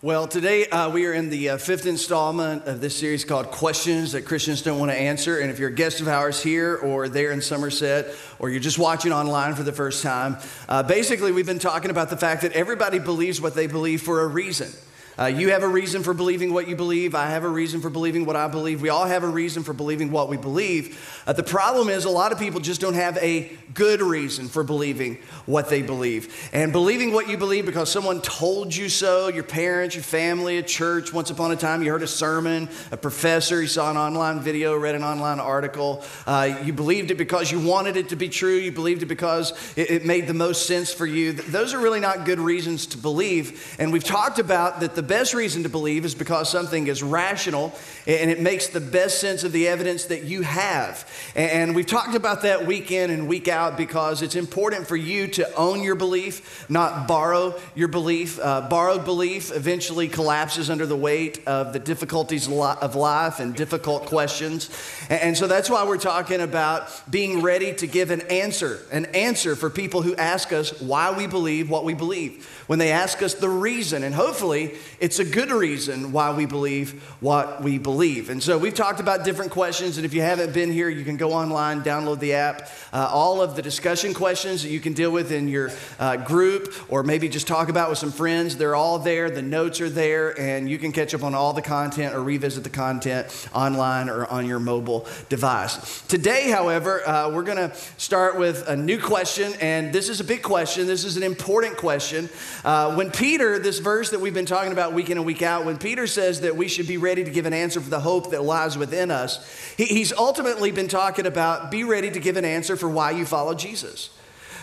Well, today uh, we are in the uh, fifth installment of this series called Questions That Christians Don't Want to Answer. And if you're a guest of ours here or there in Somerset, or you're just watching online for the first time, uh, basically we've been talking about the fact that everybody believes what they believe for a reason. Uh, you have a reason for believing what you believe. I have a reason for believing what I believe. We all have a reason for believing what we believe. Uh, the problem is, a lot of people just don't have a good reason for believing what they believe. And believing what you believe because someone told you so your parents, your family, a church, once upon a time, you heard a sermon, a professor, you saw an online video, read an online article. Uh, you believed it because you wanted it to be true. You believed it because it, it made the most sense for you. Those are really not good reasons to believe. And we've talked about that the best reason to believe is because something is rational and it makes the best sense of the evidence that you have. And we've talked about that week in and week out because it's important for you to own your belief, not borrow your belief. Uh, borrowed belief eventually collapses under the weight of the difficulties of life and difficult questions. And so that's why we're talking about being ready to give an answer, an answer for people who ask us why we believe what we believe. When they ask us the reason, and hopefully it's a good reason why we believe what we believe. And so we've talked about different questions, and if you haven't been here, you can go online, download the app. Uh, all of the discussion questions that you can deal with in your uh, group, or maybe just talk about with some friends, they're all there. The notes are there, and you can catch up on all the content or revisit the content online or on your mobile device. Today, however, uh, we're going to start with a new question, and this is a big question. This is an important question. Uh, when Peter, this verse that we've been talking about week in and week out, when Peter says that we should be ready to give an answer for the hope that lies within us, he, he's ultimately been talking about be ready to give an answer for why you follow Jesus.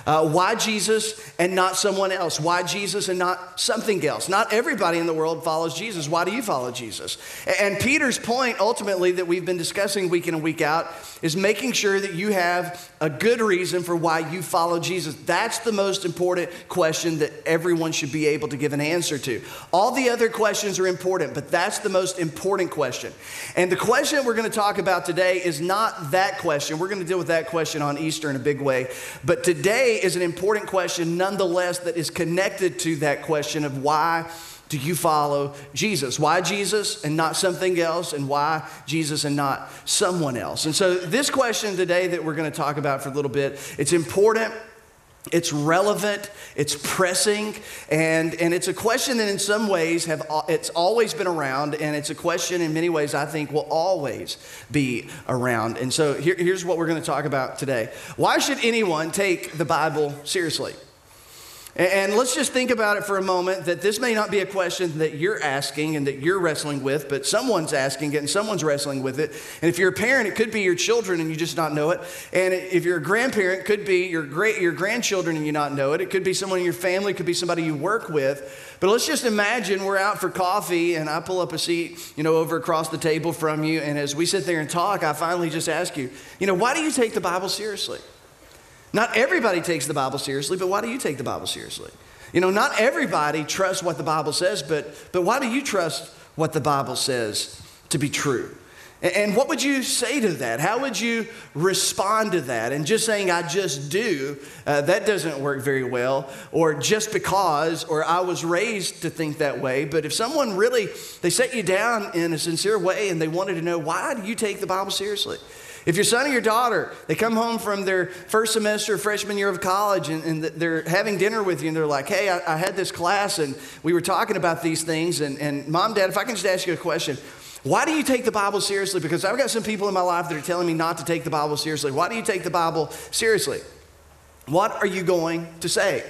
Uh, why Jesus and not someone else? Why Jesus and not something else? Not everybody in the world follows Jesus. Why do you follow Jesus? And Peter's point, ultimately, that we've been discussing week in and week out, is making sure that you have a good reason for why you follow Jesus. That's the most important question that everyone should be able to give an answer to. All the other questions are important, but that's the most important question. And the question we're going to talk about today is not that question. We're going to deal with that question on Easter in a big way. But today is an important question, nonetheless, that is connected to that question of why do you follow Jesus? Why Jesus and not something else? And why Jesus and not someone else? And so, this question today that we're going to talk about for a little bit, it's important. It's relevant, it's pressing, and, and it's a question that in some ways have it's always been around, and it's a question in many ways I think will always be around. And so here, here's what we're going to talk about today. Why should anyone take the Bible seriously? And let's just think about it for a moment that this may not be a question that you're asking and that you're wrestling with, but someone's asking it and someone's wrestling with it. And if you're a parent, it could be your children and you just not know it. And if you're a grandparent, it could be your great your grandchildren and you not know it. It could be someone in your family, it could be somebody you work with. But let's just imagine we're out for coffee and I pull up a seat, you know, over across the table from you. And as we sit there and talk, I finally just ask you, you know, why do you take the Bible seriously? Not everybody takes the Bible seriously, but why do you take the Bible seriously? You know, not everybody trusts what the Bible says, but, but why do you trust what the Bible says to be true? And what would you say to that? How would you respond to that? And just saying, I just do, uh, that doesn't work very well. Or just because, or I was raised to think that way. But if someone really, they set you down in a sincere way and they wanted to know, why do you take the Bible seriously? If your son or your daughter, they come home from their first semester, freshman year of college, and, and they're having dinner with you, and they're like, hey, I, I, had this class, and we were talking about these things, and, and mom, dad, if I can just ask you a question, why do you take the Bible seriously? Because I've got some people in my life that are telling me not to take the Bible seriously. Why do you take the Bible seriously? What are you going to say?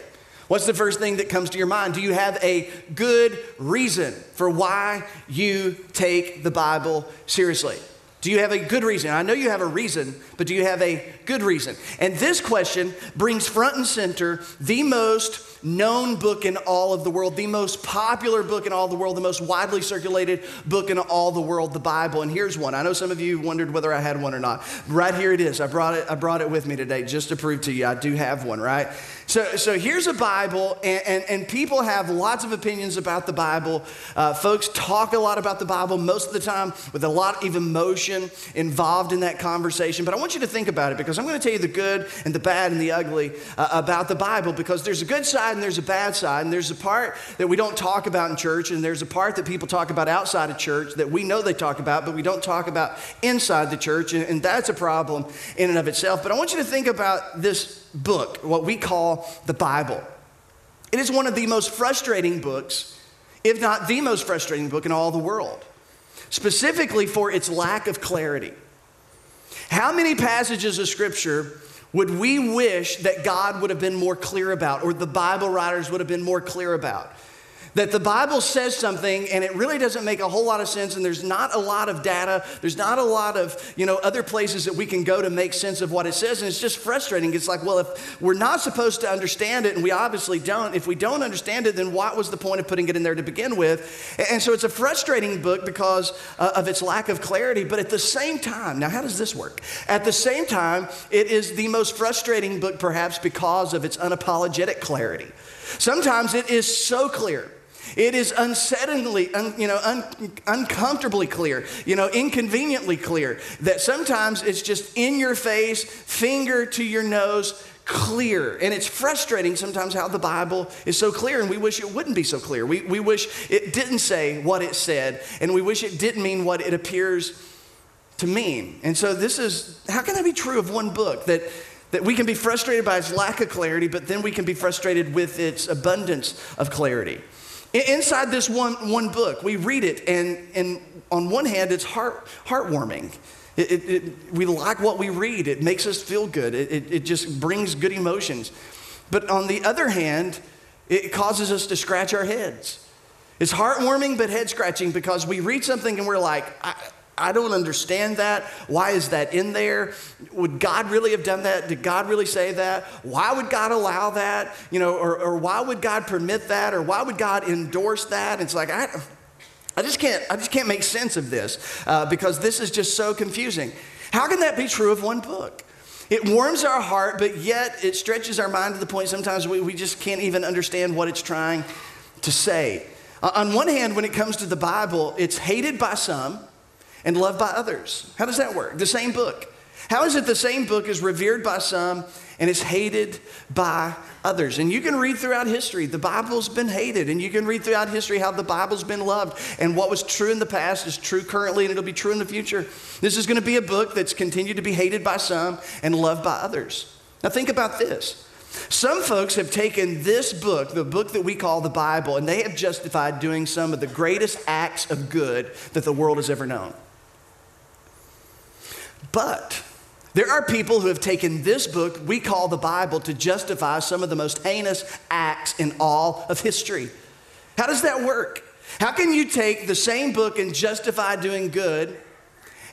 What's the first thing that comes to your mind? Do you have a good reason for why you take the Bible seriously? Do you have a good reason? I know you have a reason, but do you have a good reason? And this question brings front and center the most known book in all of the world, the most popular book in all the world, the most widely circulated book in all the world, the Bible. And here's one. I know some of you wondered whether I had one or not. Right here it is. I brought it, I brought it with me today just to prove to you I do have one, right? So, so here's a Bible, and, and, and, people have lots of opinions about the Bible. Uh, folks talk a lot about the Bible most of the time with a lot of emotion involved in that conversation. But I want you to think about it because I'm going to tell you the good and the bad and the ugly uh, about the Bible because there's a good side and there's a bad side. And there's a part that we don't talk about in church, and there's a part that people talk about outside of church that we know they talk about, but we don't talk about inside the church. And, and that's a problem in and of itself. But I want you to think about this book, what we call the Bible. It is one of the most frustrating books, if not the most frustrating book in all the world, specifically for its lack of clarity. How many passages of Scripture would we wish that God would have been more clear about, or the Bible writers would have been more clear about? That the Bible says something and it really doesn't make a whole lot of sense, and there's not a lot of data, there's not a lot of you know other places that we can go to make sense of what it says, and it's just frustrating. It's like, well, if we're not supposed to understand it, and we obviously don't, if we don't understand it, then what was the point of putting it in there to begin with? And so it's a frustrating book because uh, of its lack of clarity, but at the same time, now how does this work? At the same time, it is the most frustrating book perhaps because of its unapologetic clarity. Sometimes it is so clear it is unsettlingly, un, you know, un, uncomfortably clear, you know, inconveniently clear that sometimes it's just in your face, finger to your nose, clear. And it's frustrating sometimes how the Bible is so clear, and we wish it wouldn't be so clear. We, we wish it didn't say what it said, and we wish it didn't mean what it appears to mean. And so, this is how can that be true of one book that that we can be frustrated by its lack of clarity, but then we can be frustrated with its abundance of clarity. Inside this one, one book, we read it, and, and on one hand, it's heart, heartwarming. It, it, it, we like what we read, it makes us feel good, it, it just brings good emotions. But on the other hand, it causes us to scratch our heads. It's heartwarming, but head scratching because we read something and we're like, I don't understand that. Why is that in there? Would God really have done that? Did God really say that? Why would God allow that? You know, or, or why would God permit that? Or why would God endorse that? It's like, I, I just can't, I just can't make sense of this uh, because this is just so confusing. How can that be true of one book? It warms our heart, but yet it stretches our mind to the point sometimes we, we just can't even understand what it's trying to say. Uh, on one hand, when it comes to the Bible, it's hated by some and loved by others. How does that work? The same book. How is it the same book is revered by some and is hated by others? And you can read throughout history, the Bible's been hated, and you can read throughout history how the Bible's been loved. And what was true in the past is true currently, and it'll be true in the future. This is going to be a book that's continued to be hated by some and loved by others. Now, think about this. Some folks have taken this book, the book that we call the Bible, and they have justified doing some of the greatest acts of good that the world has ever known. But there are people who have taken this book we call the Bible to justify some of the most heinous acts in all of history. How does that work? How can you take the same book and justify doing good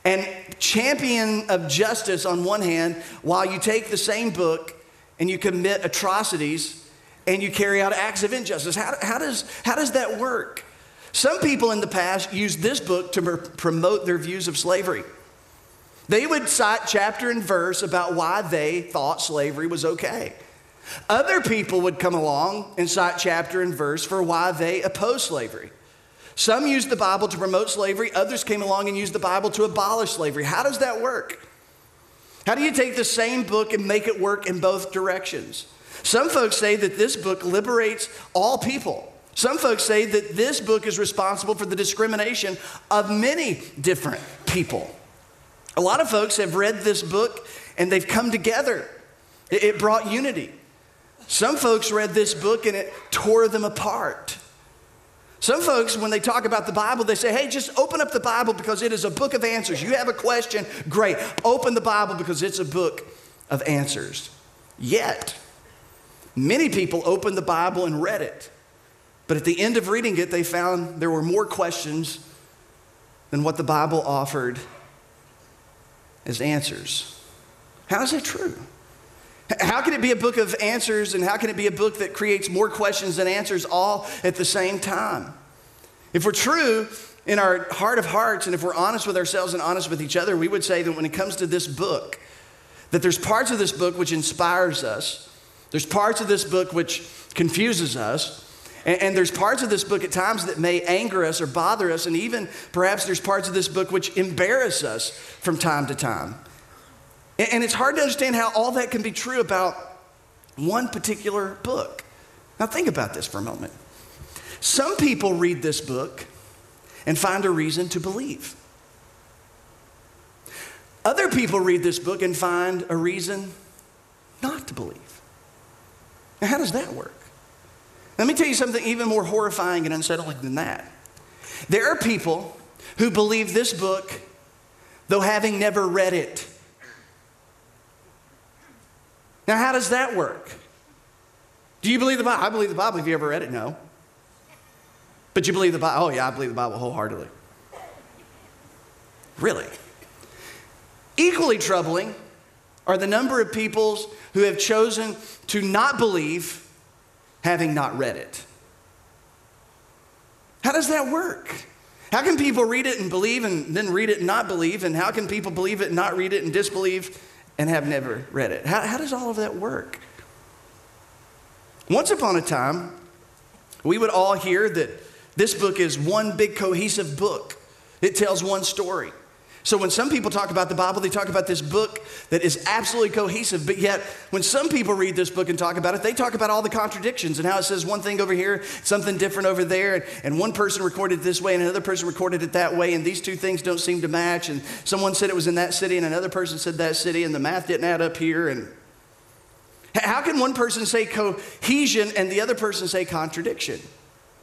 and champion of justice on one hand while you take the same book and you commit atrocities and you carry out acts of injustice? How, how, does, how does that work? Some people in the past used this book to promote their views of slavery. They would cite chapter and verse about why they thought slavery was okay. Other people would come along and cite chapter and verse for why they opposed slavery. Some used the Bible to promote slavery, others came along and used the Bible to abolish slavery. How does that work? How do you take the same book and make it work in both directions? Some folks say that this book liberates all people. Some folks say that this book is responsible for the discrimination of many different people. A lot of folks have read this book and they've come together. It brought unity. Some folks read this book and it tore them apart. Some folks, when they talk about the Bible, they say, hey, just open up the Bible because it is a book of answers. You have a question, great. Open the Bible because it's a book of answers. Yet, many people opened the Bible and read it. But at the end of reading it, they found there were more questions than what the Bible offered as answers. How is that true? How can it be a book of answers and how can it be a book that creates more questions than answers all at the same time? If we're true in our heart of hearts and if we're honest with ourselves and honest with each other, we would say that when it comes to this book, that there's parts of this book which inspires us There's parts of this book which confuses us. And, and, there's parts of this book at times that may anger us or bother us, and even perhaps there's parts of this book which embarrass us from time to time. And, and it's hard to understand how all that can be true about one particular book. Now, think about this for a moment. Some people read this book and find a reason to believe. Other people read this book and find a reason not to believe. Now, how does that work? Let me tell you something even more horrifying and unsettling than that. There are people who believe this book, though having never read it. Now, how does that work? Do you believe the Bible? I believe the Bible. Have you ever read it? No. But you believe the Bible? Oh, yeah, I believe the Bible wholeheartedly. Really? Equally troubling are the number of people who have chosen to not believe having not read it. How does that work? How can people read it and believe and then read it and not believe? And how can people believe it and not read it and disbelieve and have never read it? How, how does all of that work? Once upon a time, we would all hear that this book is one big cohesive book, it tells one story. So when some people talk about the Bible, they talk about this book that is absolutely cohesive. But yet, when some people read this book and talk about it, they talk about all the contradictions and how it says one thing over here, something different over there, and, one person recorded it this way and another person recorded it that way, and these two things don't seem to match. And someone said it was in that city, and another person said that city, and the math didn't add up here. And how can one person say cohesion and the other person say contradiction?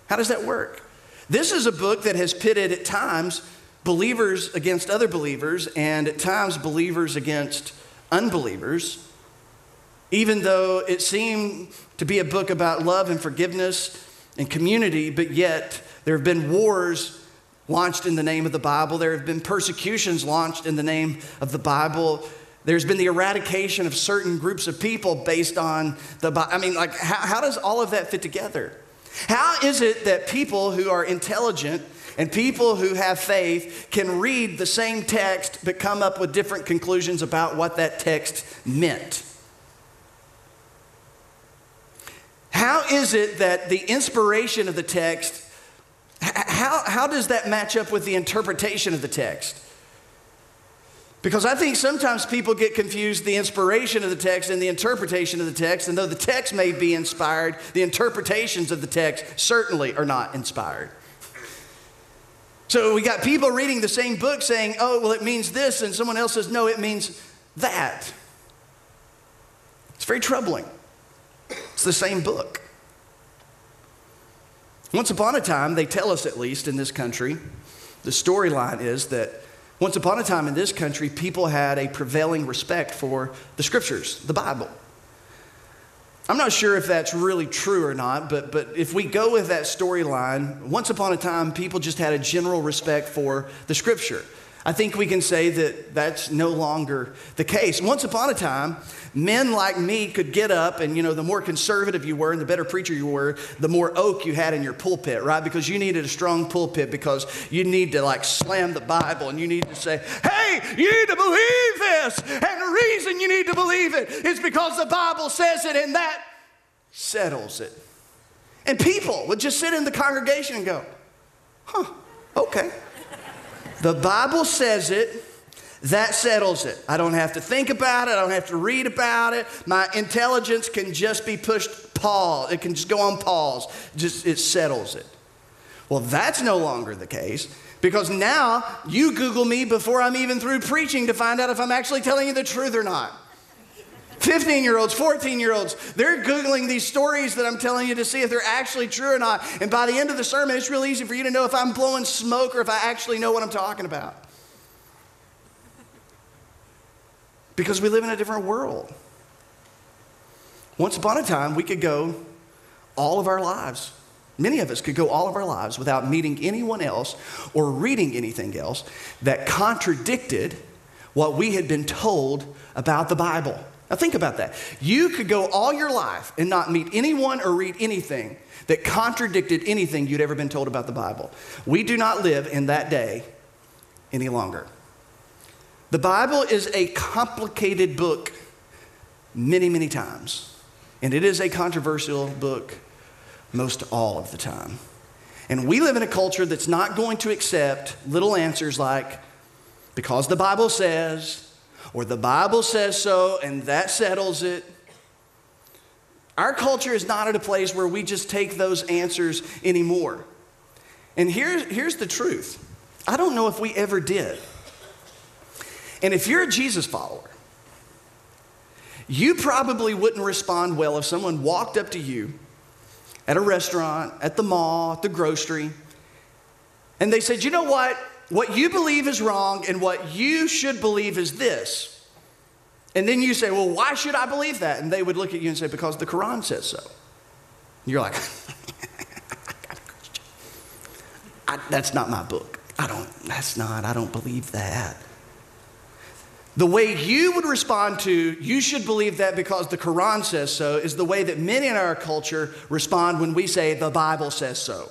How does that work? This is a book that has pitted at times believers against other believers, and at times believers against unbelievers, even though it seemed to be a book about love and forgiveness and community, but yet there have been wars launched in the name of the Bible, there have been persecutions launched in the name of the Bible. There's been the eradication of certain groups of people based on the Bible. I mean, like, how, how does all of that fit together? How is it that people who are intelligent and people who have faith can read the same text but come up with different conclusions about what that text meant. How is it that the inspiration of the text, how, how does that match up with the interpretation of the text? Because I think sometimes people get confused the inspiration of the text and the interpretation of the text, and though the text may be inspired, the interpretations of the text certainly are not inspired. So we got people reading the same book saying, oh, well, it means this, and someone else says, no, it means that. It's very troubling. It's the same book. Once upon a time, they tell us at least in this country, the storyline is that once upon a time in this country, people had a prevailing respect for the scriptures, the Bible. I'm not sure if that's really true or not, but, but if we go with that storyline, once upon a time, people just had a general respect for the scripture. I think we can say that that's no longer the case. Once upon a time, men like me could get up, and you know, the more conservative you were and the better preacher you were, the more oak you had in your pulpit, right? Because you needed a strong pulpit because you need to like slam the Bible and you need to say, hey, you need to believe this. And the reason you need to believe it is because the Bible says it, and that settles it. And people would just sit in the congregation and go, huh, okay. The Bible says it, that settles it. I don't have to think about it, I don't have to read about it. My intelligence can just be pushed pause. It can just go on pause. Just it settles it. Well, that's no longer the case because now you Google me before I'm even through preaching to find out if I'm actually telling you the truth or not. 15 year olds, 14 year olds, they're Googling these stories that I'm telling you to see if they're actually true or not. And by the end of the sermon, it's real easy for you to know if I'm blowing smoke or if I actually know what I'm talking about. Because we live in a different world. Once upon a time, we could go all of our lives. Many of us could go all of our lives without meeting anyone else or reading anything else that contradicted what we had been told about the Bible. Now, think about that. You could go all your life and not meet anyone or read anything that contradicted anything you'd ever been told about the Bible. We do not live in that day any longer. The Bible is a complicated book many, many times. And it is a controversial book most all of the time. And we live in a culture that's not going to accept little answers like, because the Bible says, or the Bible says so, and that settles it. Our culture is not at a place where we just take those answers anymore. And here's, here's the truth I don't know if we ever did. And if you're a Jesus follower, you probably wouldn't respond well if someone walked up to you at a restaurant, at the mall, at the grocery, and they said, You know what? What you believe is wrong, and what you should believe is this. And then you say, Well, why should I believe that? And they would look at you and say, Because the Quran says so. You're like, I, That's not my book. I don't, that's not, I don't believe that. The way you would respond to, you should believe that because the Quran says so, is the way that many in our culture respond when we say the Bible says so.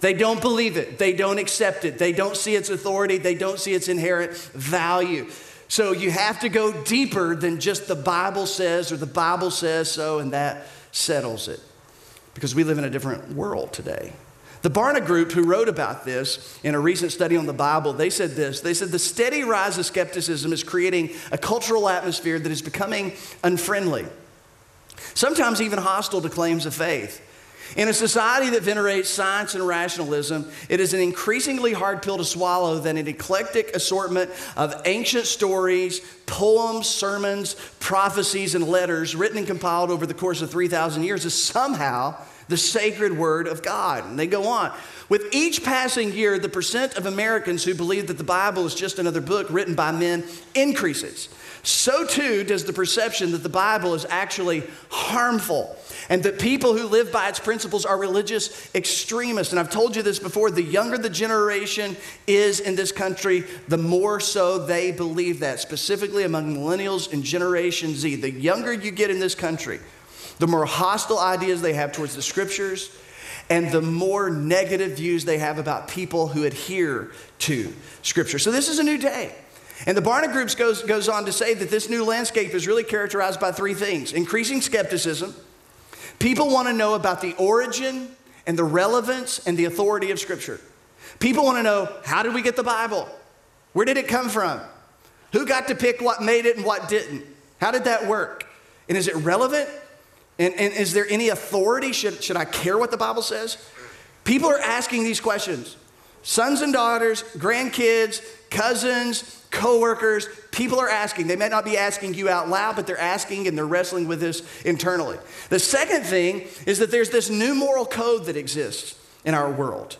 They don't believe it, they don't accept it, they don't see its authority, they don't see its inherent value. So you have to go deeper than just the Bible says or the Bible says so, and that settles it. Because we live in a different world today. The Barna Group, who wrote about this in a recent study on the Bible, they said this. They said the steady rise of skepticism is creating a cultural atmosphere that is becoming unfriendly, sometimes even hostile to claims of faith. In a society that venerates science and rationalism, it is an increasingly hard pill to swallow that an eclectic assortment of ancient stories, poems, sermons, prophecies, and letters written and compiled over the course of 3,000 years is somehow the sacred word of God. And they go on. With each passing year, the percent of Americans who believe that the Bible is just another book written by men increases. So too does the perception that the Bible is actually harmful and that people who live by its principles are religious extremists. And I've told you this before the younger the generation is in this country, the more so they believe that, specifically among millennials and Generation Z. The younger you get in this country, the more hostile ideas they have towards the scriptures, and the more negative views they have about people who adhere to scripture. So this is a new day. And the Barna Groups goes, goes on to say that this new landscape is really characterized by three things increasing skepticism. People want to know about the origin and the relevance and the authority of Scripture. People want to know how did we get the Bible? Where did it come from? Who got to pick what made it and what didn't? How did that work? And is it relevant? And, and is there any authority? Should, should I care what the Bible says? People are asking these questions. Sons and daughters, grandkids, cousins, coworkers, people are asking. They may not be asking you out loud, but they're asking and they're wrestling with this internally. The second thing is that there's this new moral code that exists in our world.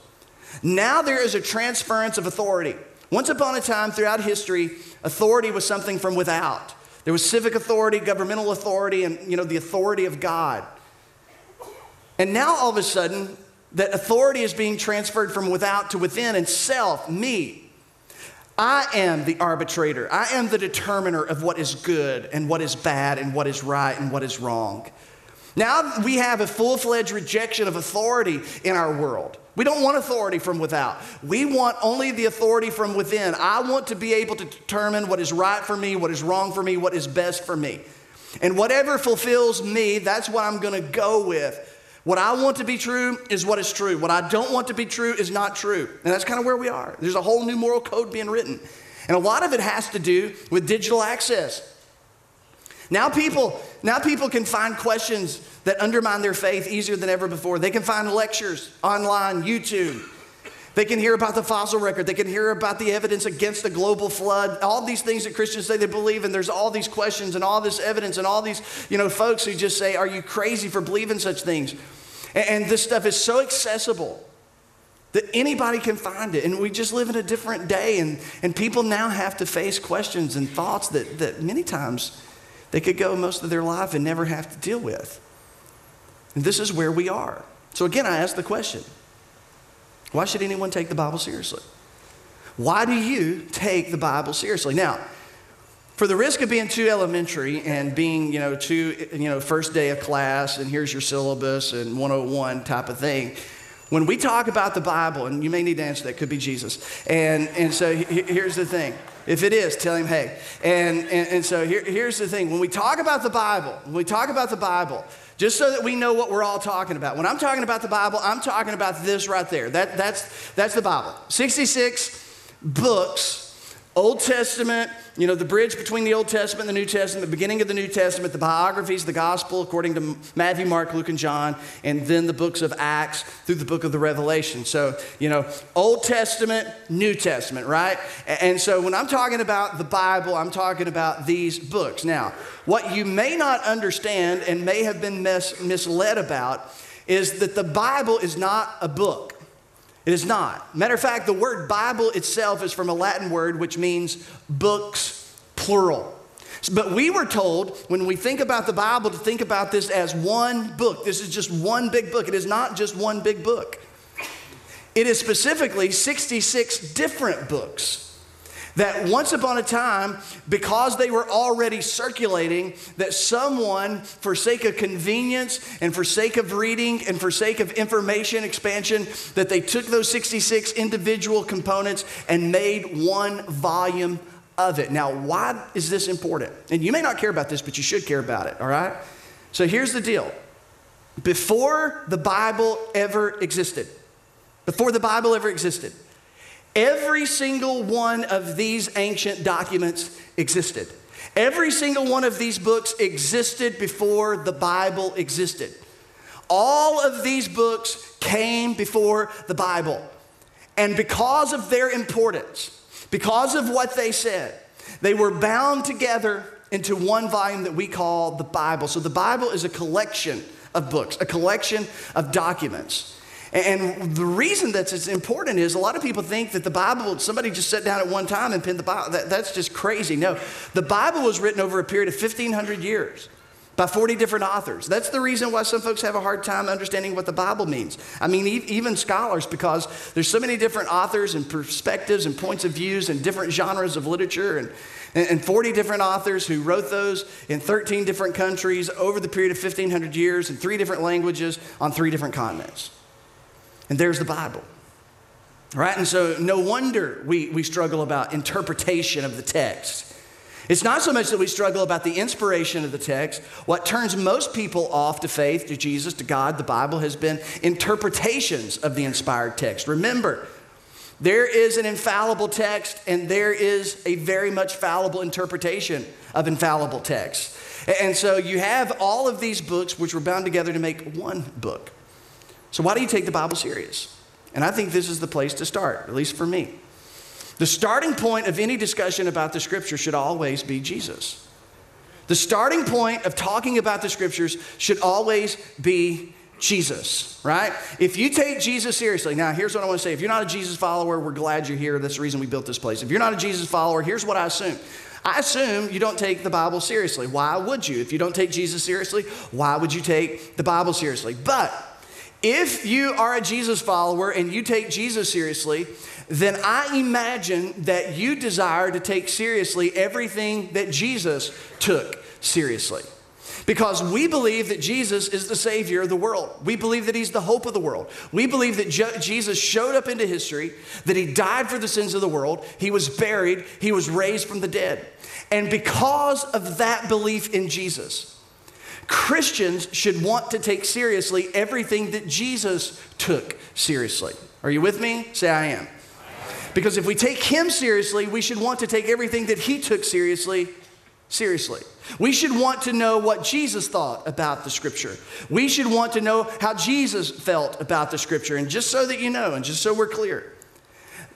Now there is a transference of authority. Once upon a time throughout history, authority was something from without. There was civic authority, governmental authority, and you know, the authority of God. And now all of a sudden, that authority is being transferred from without to within and self, me. I am the arbitrator. I am the determiner of what is good and what is bad and what is right and what is wrong. Now we have a full fledged rejection of authority in our world. We don't want authority from without. We want only the authority from within. I want to be able to determine what is right for me, what is wrong for me, what is best for me. And whatever fulfills me, that's what I'm going to go with. What I want to be true is what is true. What I don't want to be true is not true. And that's kind of where we are. There's a whole new moral code being written. And a lot of it has to do with digital access. Now people, now people can find questions that undermine their faith easier than ever before. They can find lectures online, YouTube. They can hear about the fossil record. They can hear about the evidence against the global flood. All these things that Christians say they believe in. There's all these questions and all this evidence and all these, you know, folks who just say, "Are you crazy for believing such things?" And, and this stuff is so accessible that anybody can find it. And we just live in a different day, and, and people now have to face questions and thoughts that, that many times they could go most of their life and never have to deal with. And this is where we are. So again, I ask the question why should anyone take the Bible seriously? Why do you take the Bible seriously? Now, for the risk of being too elementary and being, you know, too, you know, first day of class and here's your syllabus and 101 type of thing, When we talk about the Bible, and you may need to answer that, could be Jesus. And, and so here's the thing. If it is, tell him, hey. And, and, and so here, here's the thing. When we talk about the Bible, when we talk about the Bible, just so that we know what we're all talking about. When I'm talking about the Bible, I'm talking about this right there. That, that's, that's the Bible. 66 books Old Testament, you know, the bridge between the Old Testament and the New Testament, the beginning of the New Testament, the biographies, the gospel according to Matthew, Mark, Luke, and John, and then the books of Acts through the book of the Revelation. So, you know, Old Testament, New Testament, right? And so when I'm talking about the Bible, I'm talking about these books. Now, what you may not understand and may have been mis- misled about is that the Bible is not a book. It is not. Matter of fact, the word Bible itself is from a Latin word which means books, plural. But we were told when we think about the Bible to think about this as one book. This is just one big book. It is not just one big book. It is specifically 66 different books that once upon a time, because they were already circulating, that someone, for sake of convenience and for sake of reading and for sake of information expansion, that they took those 66 individual components and made one volume of it. Now, why is this important? And you may not care about this, but you should care about it, all right? So here's the deal. Before the Bible ever existed, before the Bible ever existed, Every single one of these ancient documents existed. Every single one of these books existed before the Bible existed. All of these books came before the Bible. And because of their importance, because of what they said, they were bound together into one volume that we call the Bible. So the Bible is a collection of books, a collection of documents. And the reason that it's important is a lot of people think that the Bible, somebody just sat down at one time and penned the Bible. That, that's just crazy. No, the Bible was written over a period of 1,500 years by 40 different authors. That's the reason why some folks have a hard time understanding what the Bible means. I mean, even scholars, because there's so many different authors and perspectives and points of views and different genres of literature and, and 40 different authors who wrote those in 13 different countries over the period of 1,500 years in three different languages on three different continents. And there's the Bible. Right? And so, no wonder we, we struggle about interpretation of the text. It's not so much that we struggle about the inspiration of the text. What turns most people off to faith, to Jesus, to God, the Bible, has been interpretations of the inspired text. Remember, there is an infallible text, and there is a very much fallible interpretation of infallible text. And so you have all of these books which were bound together to make one book. So, why do you take the Bible serious? And I think this is the place to start, at least for me. The starting point of any discussion about the scripture should always be Jesus. The starting point of talking about the scriptures should always be Jesus, right? If you take Jesus seriously, now here's what I want to say. If you're not a Jesus follower, we're glad you're here. That's the reason we built this place. If you're not a Jesus follower, here's what I assume. I assume you don't take the Bible seriously. Why would you? If you don't take Jesus seriously, why would you take the Bible seriously? But if you are a Jesus follower and you take Jesus seriously, then I imagine that you desire to take seriously everything that Jesus took seriously. Because we believe that Jesus is the Savior of the world. We believe that He's the hope of the world. We believe that Je- Jesus showed up into history, that He died for the sins of the world, He was buried, He was raised from the dead. And because of that belief in Jesus, Christians should want to take seriously everything that Jesus took seriously. Are you with me? Say, I am. Because if we take him seriously, we should want to take everything that he took seriously seriously. We should want to know what Jesus thought about the scripture. We should want to know how Jesus felt about the scripture. And just so that you know, and just so we're clear,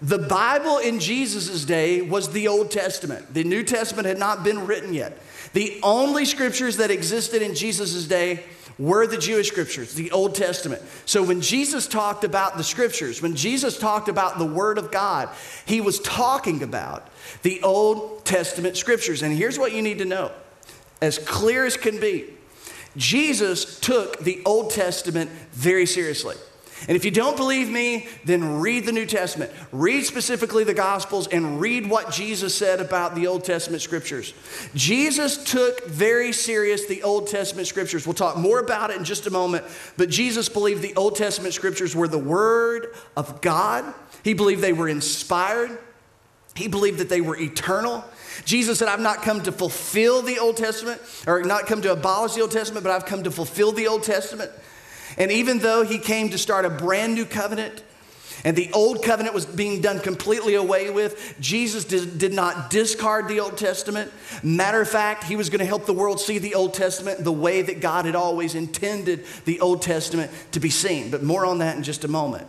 the Bible in Jesus' day was the Old Testament. The New Testament had not been written yet. The only scriptures that existed in Jesus' day were the Jewish scriptures, the Old Testament. So when Jesus talked about the scriptures, when Jesus talked about the Word of God, he was talking about the Old Testament scriptures. And here's what you need to know as clear as can be Jesus took the Old Testament very seriously. And if you don't believe me, then read the New Testament. Read specifically the Gospels and read what Jesus said about the Old Testament scriptures. Jesus took very serious the Old Testament scriptures. We'll talk more about it in just a moment, but Jesus believed the Old Testament scriptures were the word of God. He believed they were inspired. He believed that they were eternal. Jesus said, I've not come to fulfill the Old Testament, or not come to abolish the Old Testament, but I've come to fulfill the Old Testament. And even though he came to start a brand new covenant, and the old covenant was being done completely away with. Jesus did, did, not discard the Old Testament. Matter of fact, he was going to help the world see the Old Testament the way that God had always intended the Old Testament to be seen. But more on that in just a moment.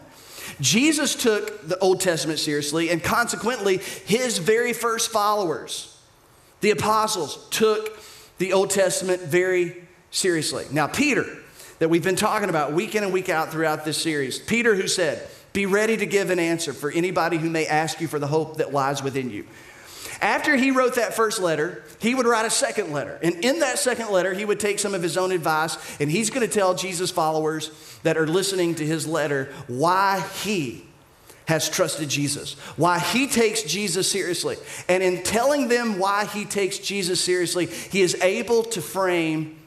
Jesus took the Old Testament seriously, and consequently, his very first followers, the apostles, took the Old Testament very seriously. Now, Peter, that we've been talking about week in and week out throughout this series, Peter, who said, Be ready to give an answer for anybody who may ask you for the hope that lies within you. After he wrote that first letter, he would write a second letter. And in that second letter, he would take some of his own advice and he's going to tell Jesus' followers that are listening to his letter why he has trusted Jesus, why he takes Jesus seriously. And in telling them why he takes Jesus seriously, he is able to frame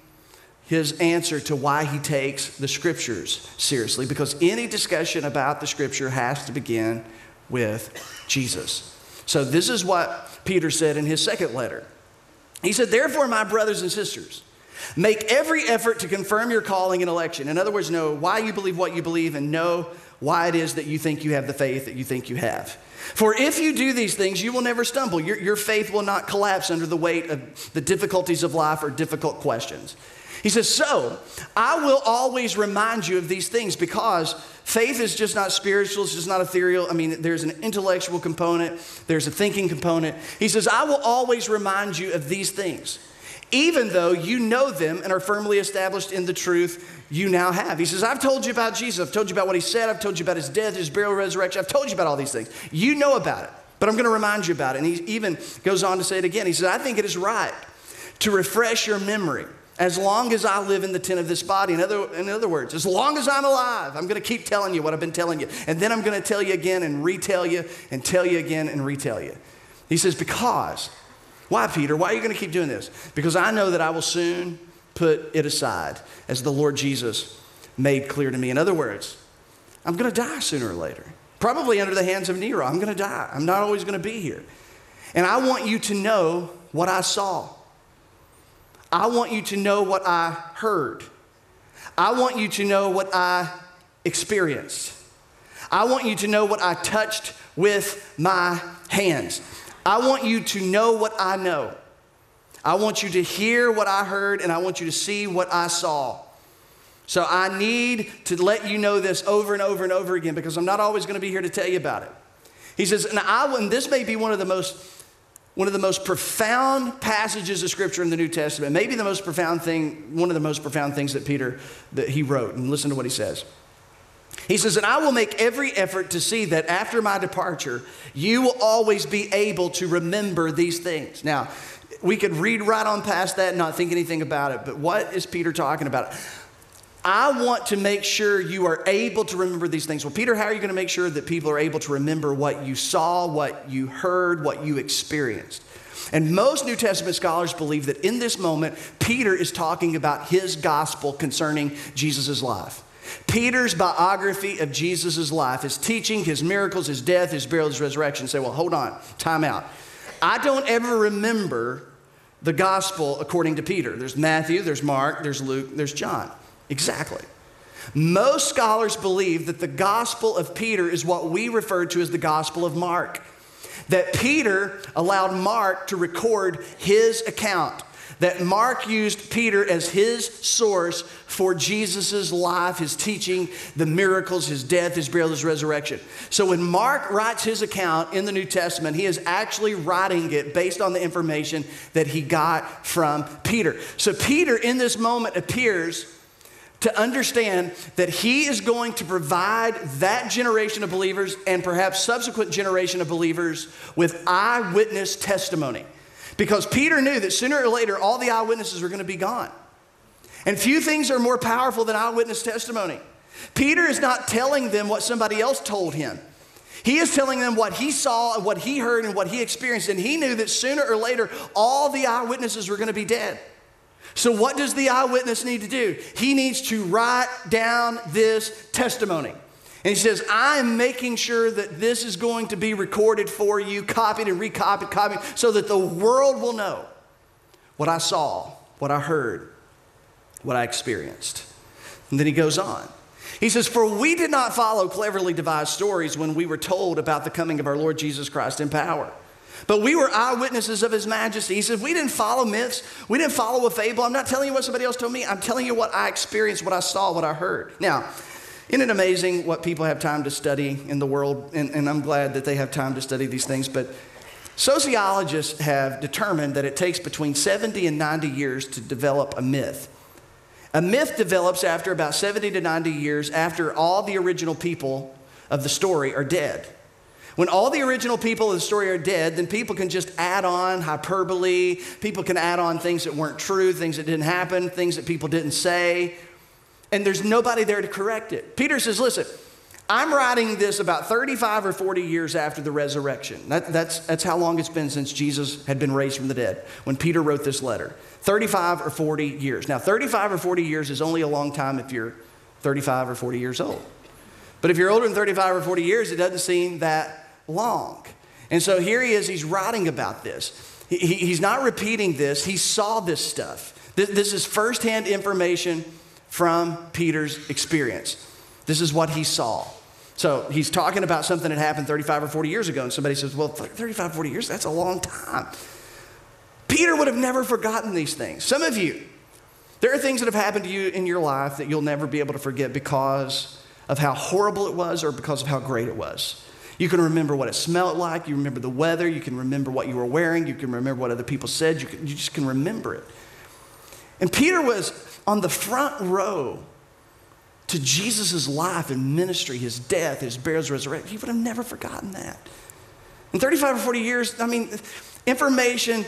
his answer to why he takes the scriptures seriously because any discussion about the scripture has to begin with Jesus. So, this is what Peter said in his second letter. He said, Therefore, my brothers and sisters, make every effort to confirm your calling and election. In other words, know why you believe what you believe and know why it is that you think you have the faith that you think you have. For if you do these things, you will never stumble. Your, your faith will not collapse under the weight of the difficulties of life or difficult questions. He says, So I will always remind you of these things because faith is just not spiritual, it's just not ethereal. I mean, there's an intellectual component, there's a thinking component. He says, I will always remind you of these things, even though you know them and are firmly established in the truth you now have. He says, I've told you about Jesus, I've told you about what he said, I've told you about his death, his burial, resurrection, I've told you about all these things. You know about it, but I'm going to remind you about it. And he even goes on to say it again. He says, I think it is right to refresh your memory as long as I live in the tent of this body. In other, in other words, as long as I'm alive, I'm going to keep telling you what I've been telling you. And then I'm going to tell you again and retell you and tell you again and retell you. He says, Because. Why, Peter? Why are you going to keep doing this? Because I know that I will soon put it aside, as the Lord Jesus made clear to me. In other words, I'm going to die sooner or later, probably under the hands of Nero. I'm going to die. I'm not always going to be here. And I want you to know what I saw. I want you to know what I heard. I want you to know what I experienced. I want you to know what I touched with my hands. I want you to know what I know. I want you to hear what I heard and I want you to see what I saw. So I need to let you know this over and over and over again because I'm not always going to be here to tell you about it. He says, and I and this may be one of the most one of the most profound passages of scripture in the New Testament, maybe the most profound thing, one of the most profound things that Peter that he wrote. And listen to what he says. He says, And I will make every effort to see that after my departure, you will always be able to remember these things. Now, we could read right on past that and not think anything about it, but what is Peter talking about? I want to make sure you are able to remember these things. Well, Peter, how are you going to make sure that people are able to remember what you saw, what you heard, what you experienced? And most New Testament scholars believe that in this moment, Peter is talking about his gospel concerning Jesus' life. Peter's biography of Jesus' life, his teaching, his miracles, his death, his burial, his resurrection, say, well, hold on, time out. I don't ever remember the gospel according to Peter. There's Matthew, there's Mark, there's Luke, there's John. Exactly. Most scholars believe that the gospel of Peter is what we refer to as the gospel of Mark. That Peter allowed Mark to record his account. That Mark used Peter as his source for Jesus' life, his teaching, the miracles, his death, his burial, his resurrection. So when Mark writes his account in the New Testament, he is actually writing it based on the information that he got from Peter. So Peter in this moment appears to understand that he is going to provide that generation of believers and perhaps subsequent generation of believers with eyewitness testimony. Because Peter knew that sooner or later all the eyewitnesses were going to be gone. And few things are more powerful than eyewitness testimony. Peter is not telling them what somebody else told him. He is telling them what he saw, and what he heard, and what he experienced. And he knew that sooner or later, all the eyewitnesses were going to be dead. So, what does the eyewitness need to do? He needs to write down this testimony. And he says, I'm making sure that this is going to be recorded for you, copied and recopied, copied, so that the world will know what I saw, what I heard, what I experienced. And then he goes on. He says, For we did not follow cleverly devised stories when we were told about the coming of our Lord Jesus Christ in power. But we were eyewitnesses of his majesty. He says, We didn't follow myths. We didn't follow a fable. I'm not telling you what somebody else told me. I'm telling you what I experienced, what I saw, what I heard. Now, isn't it amazing what people have time to study in the world? And, and I'm glad that they have time to study these things. But sociologists have determined that it takes between 70 and 90 years to develop a myth. A myth develops after about 70 to 90 years after all the original people of the story are dead. When all the original people of the story are dead, then people can just add on hyperbole. People can add on things that weren't true, things that didn't happen, things that people didn't say. And there's nobody there to correct it. Peter says, Listen, I'm writing this about 35 or 40 years after the resurrection. That, that's, that's how long it's been since Jesus had been raised from the dead when Peter wrote this letter. 35 or 40 years. Now, 35 or 40 years is only a long time if you're 35 or 40 years old. But if you're older than 35 or 40 years, it doesn't seem that long. And so here he is, he's writing about this. He, he's not repeating this, he saw this stuff. This, this is firsthand information from Peter's experience. This is what he saw. So he's talking about something that happened 35 or 40 years ago, and somebody says, Well, 35, 40 years, that's a long time. Peter would have never forgotten these things. Some of you, there are things that have happened to you in your life that you'll never be able to forget because of how horrible it was or because of how great it was. You can remember what it smelled like, you remember the weather, you can remember what you were wearing, you can remember what other people said, you, can, you just can remember it. And Peter was on the front row to Jesus' life and ministry, his death, his burial, resurrection. He would have never forgotten that. In 35 or 40 years, I mean, information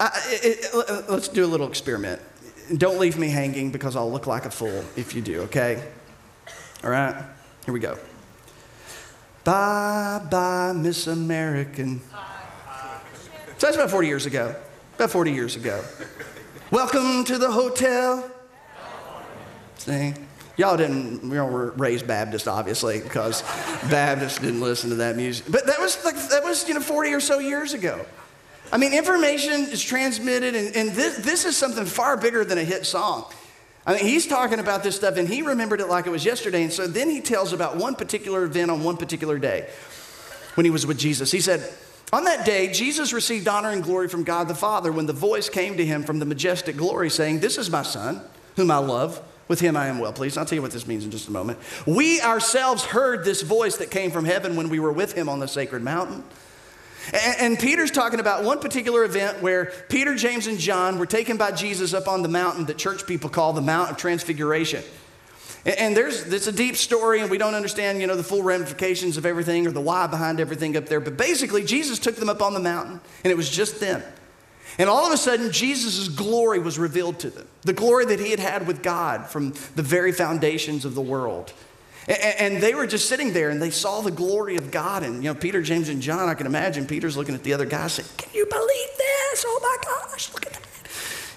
I, it, it, let's do a little experiment. Don't leave me hanging because I'll look like a fool if you do, okay? All right, here we go. Bye bye, Miss American. So that's about 40 years ago. About 40 years ago. Welcome to the hotel. See? Y'all didn't, you know, were raised Baptist, obviously, because Baptists didn't listen to that music. But that was like, that was, you know, 40 or so years ago. I mean, information is transmitted, and, and this, this is something far bigger than a hit song. I mean, he's talking about this stuff, and he remembered it like it was yesterday. And so then he tells about one particular event on one particular day when he was with Jesus. He said, On that day, Jesus received honor and glory from God the Father when the voice came to him from the majestic glory, saying, This is my Son, whom I love. With him I am well pleased. I'll tell you what this means in just a moment. We ourselves heard this voice that came from heaven when we were with him on the sacred mountain. And, Peter's talking about one particular event where Peter, James, and John were taken by Jesus up on the mountain that church people call the Mount of Transfiguration. And, and there's it's a deep story, and we don't understand, you know, the full ramifications of everything or the why behind everything up there. But basically, Jesus took them up on the mountain, and it was just them. And all of a sudden, Jesus' glory was revealed to them. The glory that he had had with God from the very foundations of the world. And they were just sitting there and they saw the glory of God. And, you know, Peter, James, and John, I can imagine Peter's looking at the other guys saying, Can you believe this? Oh my gosh, look at that.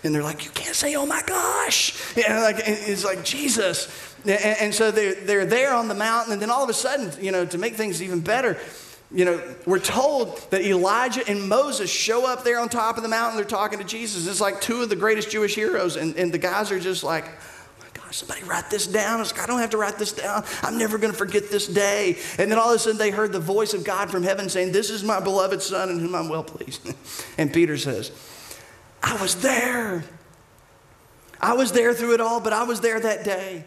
And they're like, You can't say, Oh my gosh. Yeah, like, it's like, Jesus. And so they're, they're there on the mountain. And then all of a sudden, you know, to make things even better, you know, we're told that Elijah and Moses show up there on top of the mountain. They're talking to Jesus. It's like two of the greatest Jewish heroes. And, and the guys are just like, somebody write this down. I was like, I don't have to write this down. I'm never going to forget this day. And then all of a sudden they heard the voice of God from heaven saying, This is my beloved Son in whom I'm well pleased. and Peter says, I was there. I was there through it all, but I was there that day.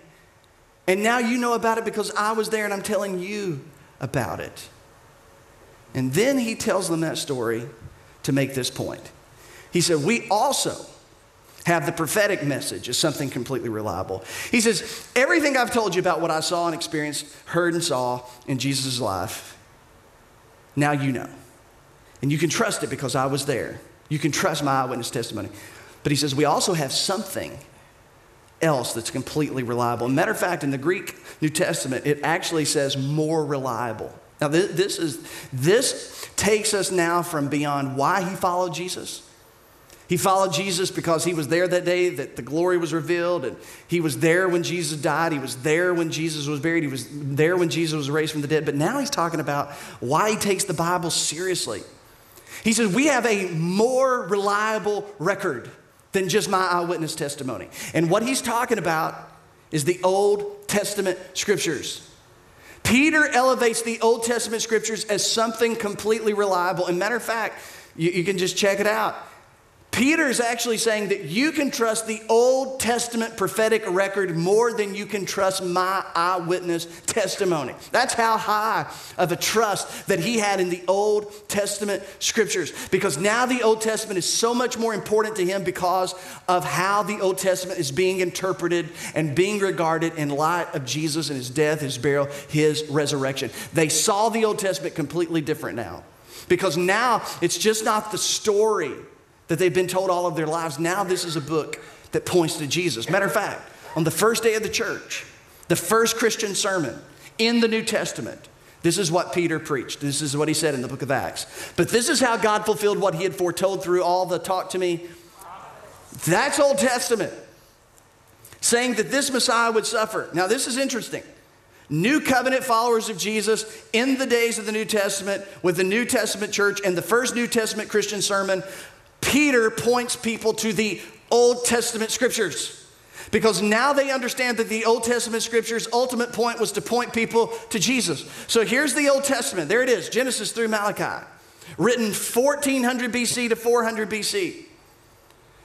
And now you know about it because I was there and I'm telling you about it. And then he tells them that story to make this point. He said, We also have the prophetic message as something completely reliable. He says, Everything I've told you about what I saw and experienced, heard and saw in Jesus' life, now you know. And you can trust it because I was there. You can trust my eyewitness testimony. But he says, We also have something else that's completely reliable. Matter of fact, in the Greek New Testament, it actually says more reliable. Now, this, is, this takes us now from beyond why he followed Jesus. He followed Jesus because he was there that day that the glory was revealed, and he was there when Jesus died. He was there when Jesus was buried. He was there when Jesus was raised from the dead. But now he's talking about why he takes the Bible seriously. He says, We have a more reliable record than just my eyewitness testimony. And what he's talking about is the Old Testament scriptures. Peter elevates the Old Testament scriptures as something completely reliable. And matter of fact, you, you can just check it out. Peter is actually saying that you can trust the Old Testament prophetic record more than you can trust my eyewitness testimony. That's how high of a trust that he had in the Old Testament scriptures. Because now the Old Testament is so much more important to him because of how the Old Testament is being interpreted and being regarded in light of Jesus and his death, his burial, his resurrection. They saw the Old Testament completely different now. Because now it's just not the story that they've been told all of their lives. Now, this is a book that points to Jesus. Matter of fact, on the first day of the church, the first Christian sermon in the New Testament, this is what Peter preached. This is what he said in the book of Acts. But this is how God fulfilled what he had foretold through all the talk to me. That's Old Testament, saying that this Messiah would suffer. Now, this is interesting. New covenant followers of Jesus in the days of the New Testament with the New Testament church and the first New Testament Christian sermon Peter points people to the Old Testament scriptures. Because now they understand that the Old Testament scriptures' ultimate point was to point people to Jesus. So here's the Old Testament. There it is Genesis through Malachi, written 1400 BC to 400 BC.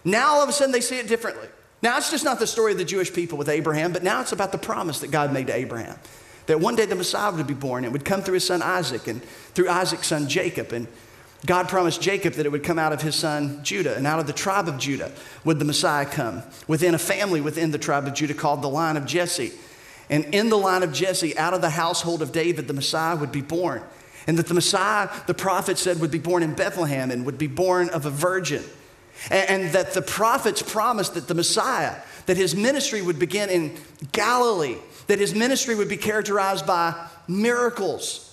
Now all of a sudden they see it differently. Now it's just not the story of the Jewish people with Abraham, but now it's about the promise that God made to Abraham. That one day the Messiah would be born. and would come through his son Isaac and through Isaac's son Jacob. And God promised Jacob that it would come out of his son Judah, and out of the tribe of Judah would the Messiah come, within a family within the tribe of Judah called the line of Jesse. And in the line of Jesse, out of the household of David, the Messiah would be born. And that the Messiah, the prophet said, would be born in Bethlehem and would be born of a virgin. And, and that the prophets promised that the Messiah, that his ministry would begin in Galilee, that his ministry would be characterized by miracles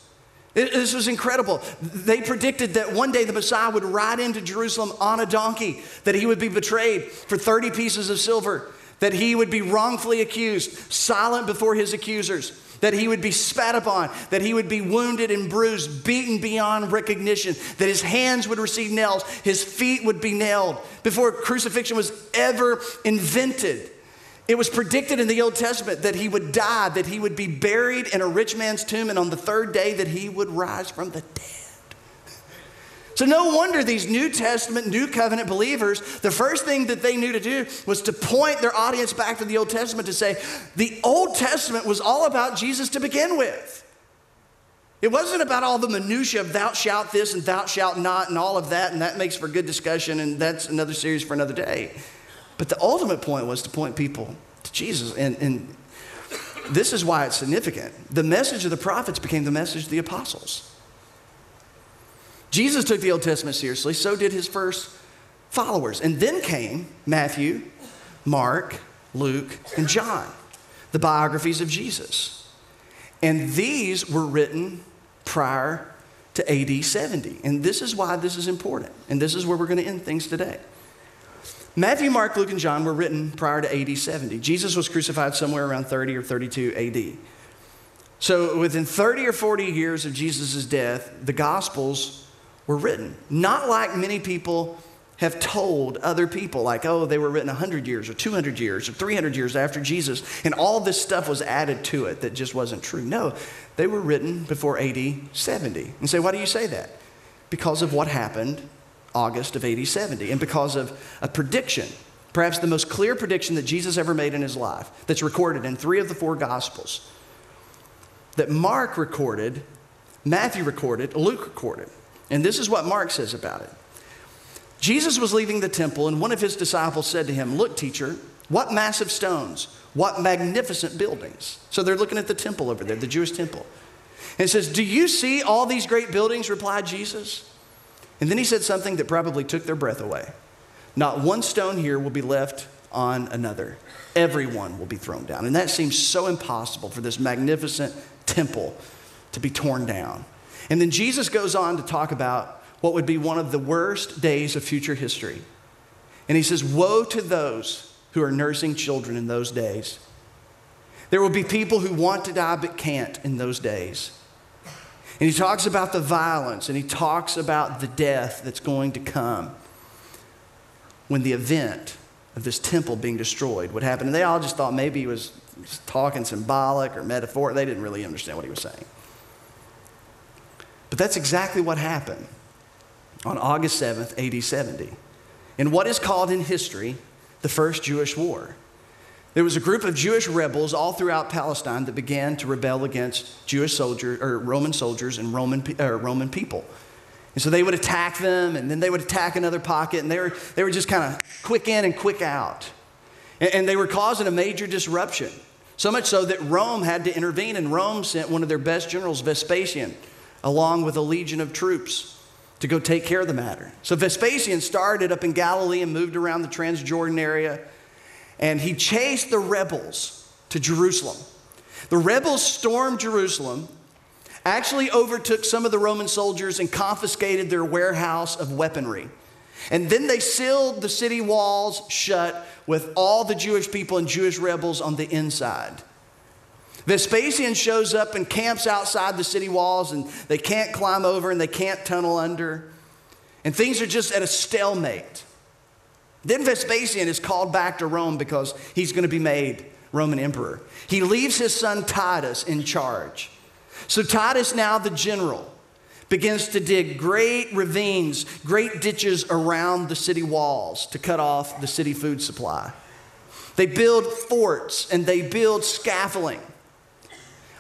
this was incredible. They predicted that one day the Messiah would ride into Jerusalem on a donkey, that he would be betrayed for 30 pieces of silver, that he would be wrongfully accused, silent before his accusers, that he would be spat upon, that he would be wounded and bruised, beaten beyond recognition, that his hands would receive nails, his feet would be nailed before crucifixion was ever invented. It was predicted in the Old Testament that he would die, that he would be buried in a rich man's tomb, and on the third day that he would rise from the dead. So, no wonder these New Testament, New Covenant believers, the first thing that they knew to do was to point their audience back to the Old Testament to say, the Old Testament was all about Jesus to begin with. It wasn't about all the minutiae of thou shalt this and thou shalt not and all of that, and that makes for good discussion, and that's another series for another day. But the ultimate point was to point people to Jesus. And, and this is why it's significant. The message of the prophets became the message of the apostles. Jesus took the Old Testament seriously, so did his first followers. And then came Matthew, Mark, Luke, and John, the biographies of Jesus. And these were written prior to AD 70. And this is why this is important. And this is where we're going to end things today. Matthew, Mark, Luke, and John were written prior to AD 70. Jesus was crucified somewhere around 30 or 32 AD. So within 30 or 40 years of Jesus' death, the Gospels were written. Not like many people have told other people, like, oh, they were written 100 years or 200 years or 300 years after Jesus, and all this stuff was added to it that just wasn't true. No, they were written before AD 70. And say, why do you say that? Because of what happened August of AD 70. And because of a prediction, perhaps the most clear prediction that Jesus ever made in his life, that's recorded in three of the four Gospels, that Mark recorded, Matthew recorded, Luke recorded. And this is what Mark says about it. Jesus was leaving the temple, and one of his disciples said to him, Look, teacher, what massive stones, what magnificent buildings. So they're looking at the temple over there, the Jewish temple. And it says, Do you see all these great buildings? replied Jesus. And then he said something that probably took their breath away. Not one stone here will be left on another. Everyone will be thrown down. And that seems so impossible for this magnificent temple to be torn down. And then Jesus goes on to talk about what would be one of the worst days of future history. And he says, Woe to those who are nursing children in those days. There will be people who want to die but can't in those days. And he talks about the violence and he talks about the death that's going to come when the event of this temple being destroyed would happen. And they all just thought maybe he was talking symbolic or metaphor. They didn't really understand what he was saying. But that's exactly what happened on August 7th, AD 70, in what is called in history the First Jewish War. There was a group of Jewish rebels all throughout Palestine that began to rebel against Jewish soldiers or Roman soldiers and Roman, uh, Roman people. And so they would attack them, and then they would attack another pocket, and they were, they were just kind of quick in and quick out. And, and they were causing a major disruption. So much so that Rome had to intervene, and Rome sent one of their best generals, Vespasian, along with a legion of troops to go take care of the matter. So Vespasian started up in Galilee and moved around the Transjordan area, and he chased the rebels to Jerusalem. The rebels stormed Jerusalem, actually overtook some of the Roman soldiers and confiscated their warehouse of weaponry. And then they sealed the city walls shut with all the Jewish people and Jewish rebels on the inside. Vespasian shows up and camps outside the city walls, and they can't climb over and they can't tunnel under. And things are just at a stalemate. Then Vespasian is called back to Rome because he's going to be made Roman emperor. He leaves his son Titus in charge. So Titus, now the general, begins to dig great ravines, great ditches around the city walls to cut off the city food supply. They build forts and they build scaffolding.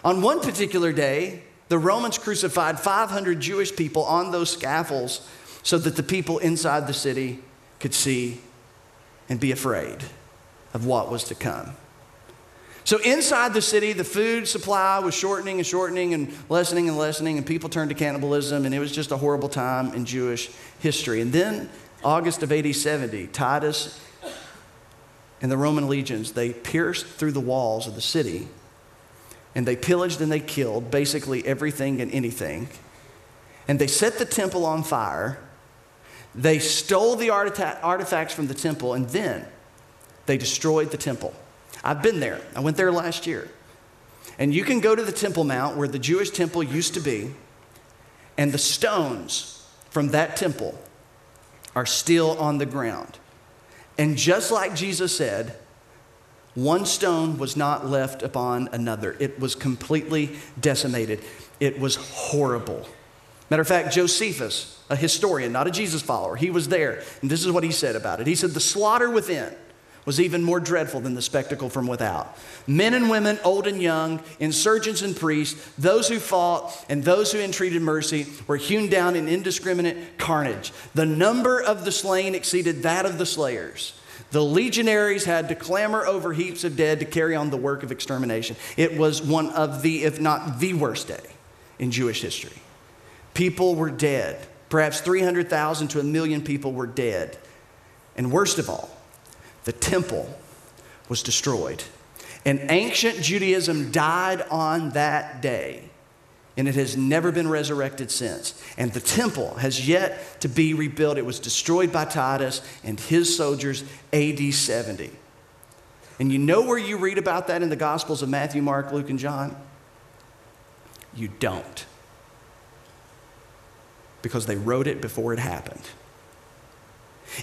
On one particular day, the Romans crucified 500 Jewish people on those scaffolds so that the people inside the city could see and be afraid of what was to come. So inside the city, the food supply was shortening and shortening and lessening and lessening, and people turned to cannibalism, and it was just a horrible time in Jewish history. And then, August of AD 70, Titus and the Roman legions, they pierced through the walls of the city and they pillaged and they killed basically everything and anything. And they set the temple on fire. They stole the artifacts from the temple, and then they destroyed the temple. I've been there. I went there last year. And you can go to the Temple Mount where the Jewish temple used to be, and the stones from that temple are still on the ground. And just like Jesus said, one stone was not left upon another. It was completely decimated. It was horrible. Matter of fact, Josephus, a historian, not a Jesus follower, he was there. And this is what he said about it. He said, The slaughter within was even more dreadful than the spectacle from without. Men and women, old and young, insurgents and priests, those who fought and those who entreated mercy were hewn down in indiscriminate carnage. The number of the slain exceeded that of the slayers. The legionaries had to clamor over heaps of dead to carry on the work of extermination. It was one of the, if not the worst day in Jewish history. People were dead. Perhaps 300,000 to a million people were dead. And worst of all, the temple was destroyed. And ancient Judaism died on that day and it has never been resurrected since. And the temple has yet to be rebuilt. It was destroyed by Titus and his soldiers AD 70. And you know where you read about that in the Gospels of Matthew, Mark, Luke, and John? You don't. Because they wrote it before it happened.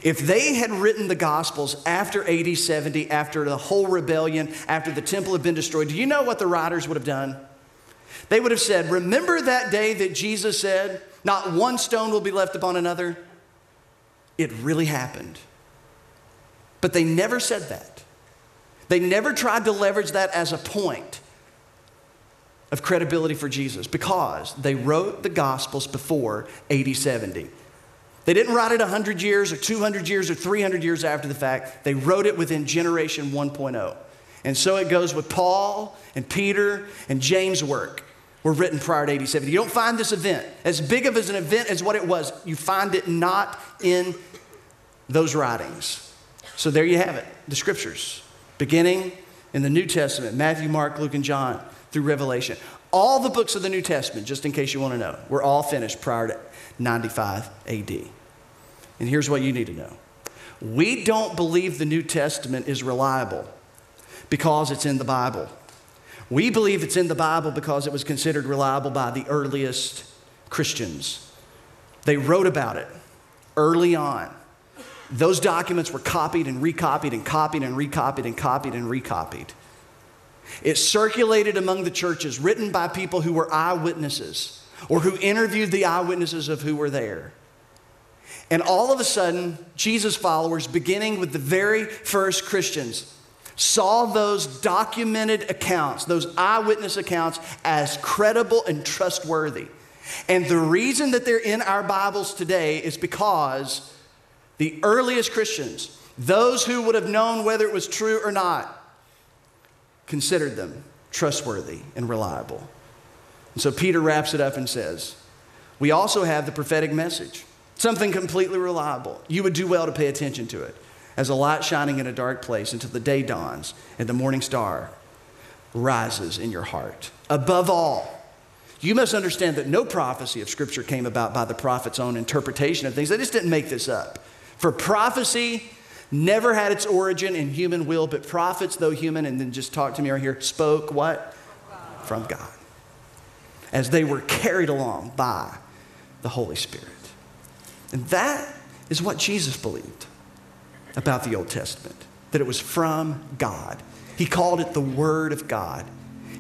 If they had written the Gospels after AD 70, after the whole rebellion, after the temple had been destroyed, do you know what the writers would have done? They would have said, Remember that day that Jesus said, Not one stone will be left upon another? It really happened. But they never said that. They never tried to leverage that as a point of credibility for Jesus because they wrote the Gospels before AD 70. They didn't write it 100 years or 200 years or 300 years after the fact. They wrote it within generation 1.0. And so it goes with Paul and Peter and James' work were written prior to AD 70. You don't find this event, as big of as an event as what it was, you find it not in those writings. So there you have it the scriptures, beginning in the New Testament Matthew, Mark, Luke, and John through Revelation. All the books of the New Testament, just in case you want to know, were all finished prior to 95 AD. And here's what you need to know we don't believe the New Testament is reliable because it's in the Bible. We believe it's in the Bible because it was considered reliable by the earliest Christians. They wrote about it early on. Those documents were copied and recopied and copied and recopied and copied and recopied. It circulated among the churches, written by people who were eyewitnesses or who interviewed the eyewitnesses of who were there. And all of a sudden, Jesus followers, beginning with the very first Christians, saw those documented accounts, those eyewitness accounts, as credible and trustworthy. And the reason that they're in our Bibles today is because the earliest Christians, those who would have known whether it was true or not, considered them trustworthy and reliable. And so Peter wraps it up and says, We also have the prophetic message, something completely reliable. You would do well to pay attention to it as a light shining in a dark place until the day dawns and the morning star rises in your heart. Above all, you must understand that no prophecy of Scripture came about by the prophet's own interpretation of things. They just didn't make this up. For prophecy never had its origin in human will, but prophets, though human, and then just talk to me right here, spoke what? From God. As they were carried along by the Holy Spirit. And that is what Jesus believed about the Old Testament, that it was from God. He called it the Word of God.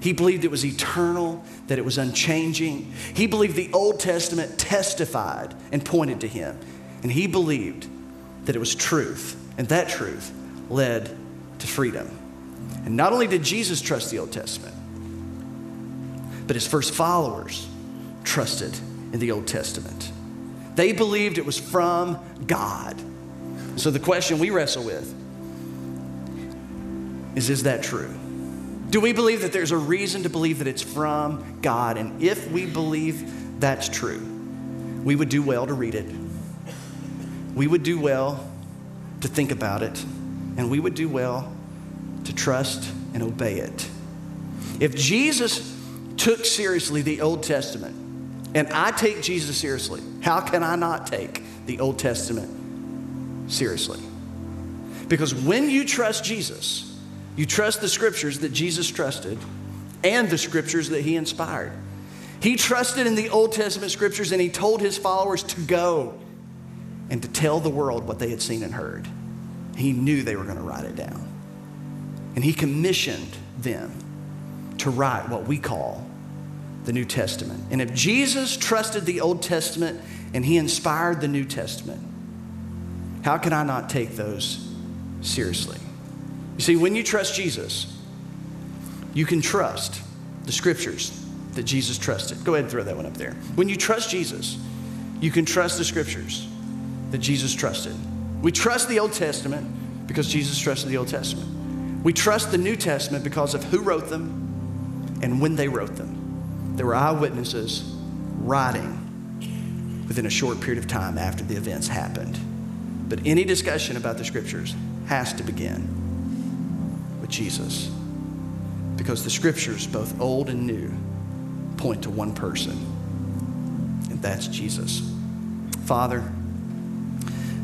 He believed it was eternal, that it was unchanging. He believed the Old Testament testified and pointed to Him. And he believed that it was truth, and that truth led to freedom. And not only did Jesus trust the Old Testament, but his first followers trusted in the Old Testament. They believed it was from God. So the question we wrestle with is Is that true? Do we believe that there's a reason to believe that it's from God? And if we believe that's true, we would do well to read it. We would do well to think about it, and we would do well to trust and obey it. If Jesus took seriously the Old Testament, and I take Jesus seriously, how can I not take the Old Testament seriously? Because when you trust Jesus, you trust the scriptures that Jesus trusted and the scriptures that he inspired. He trusted in the Old Testament scriptures and he told his followers to go and to tell the world what they had seen and heard. He knew they were going to write it down. And he commissioned them to write what we call the New Testament. And if Jesus trusted the Old Testament and he inspired the New Testament, how can I not take those seriously? You see, when you trust Jesus, you can trust the scriptures that Jesus trusted. Go ahead and throw that one up there. When you trust Jesus, you can trust the scriptures that Jesus trusted. We trust the Old Testament because Jesus trusted the Old Testament. We trust the New Testament because of who wrote them and when they wrote them. There were eyewitnesses writing within a short period of time after the events happened. But any discussion about the scriptures has to begin with Jesus because the scriptures, both old and new, point to one person, and that's Jesus. Father,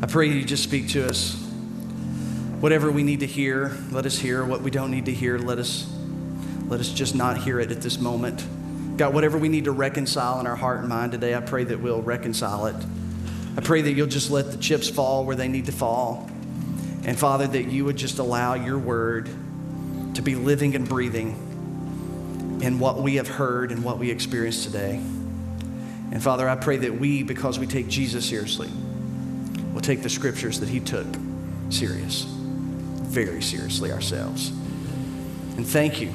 I pray you just speak to us. Whatever we need to hear, let us hear. What we don't need to hear, let us, let us just not hear it at this moment. God, whatever we need to reconcile in our heart and mind today, I pray that we'll reconcile it. I pray that you'll just let the chips fall where they need to fall. And Father, that you would just allow your word to be living and breathing in what we have heard and what we experience today. And Father, I pray that we, because we take Jesus seriously, will take the scriptures that he took serious, very seriously ourselves. And thank you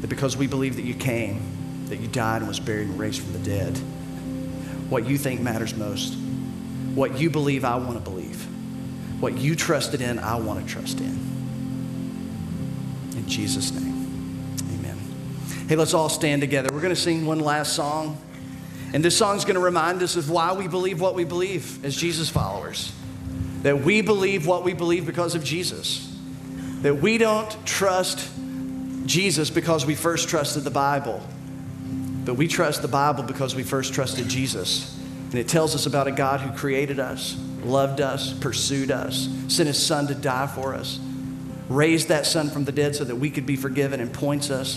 that because we believe that you came, that you died and was buried and raised from the dead, what you think matters most, what you believe I want to believe, what you trusted in, I want to trust in. In Jesus' name, amen. Hey, let's all stand together. We're going to sing one last song. And this song's going to remind us of why we believe what we believe as Jesus followers. that we believe what we believe because of Jesus. That we don't trust Jesus because we first trusted the Bible, but we trust the Bible because we first trusted Jesus. And it tells us about a God who created us, loved us, pursued us, sent his son to die for us, raised that son from the dead so that we could be forgiven, and points us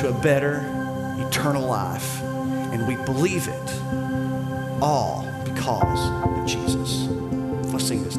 to a better, eternal life. And we believe it all because of Jesus. Let's sing this.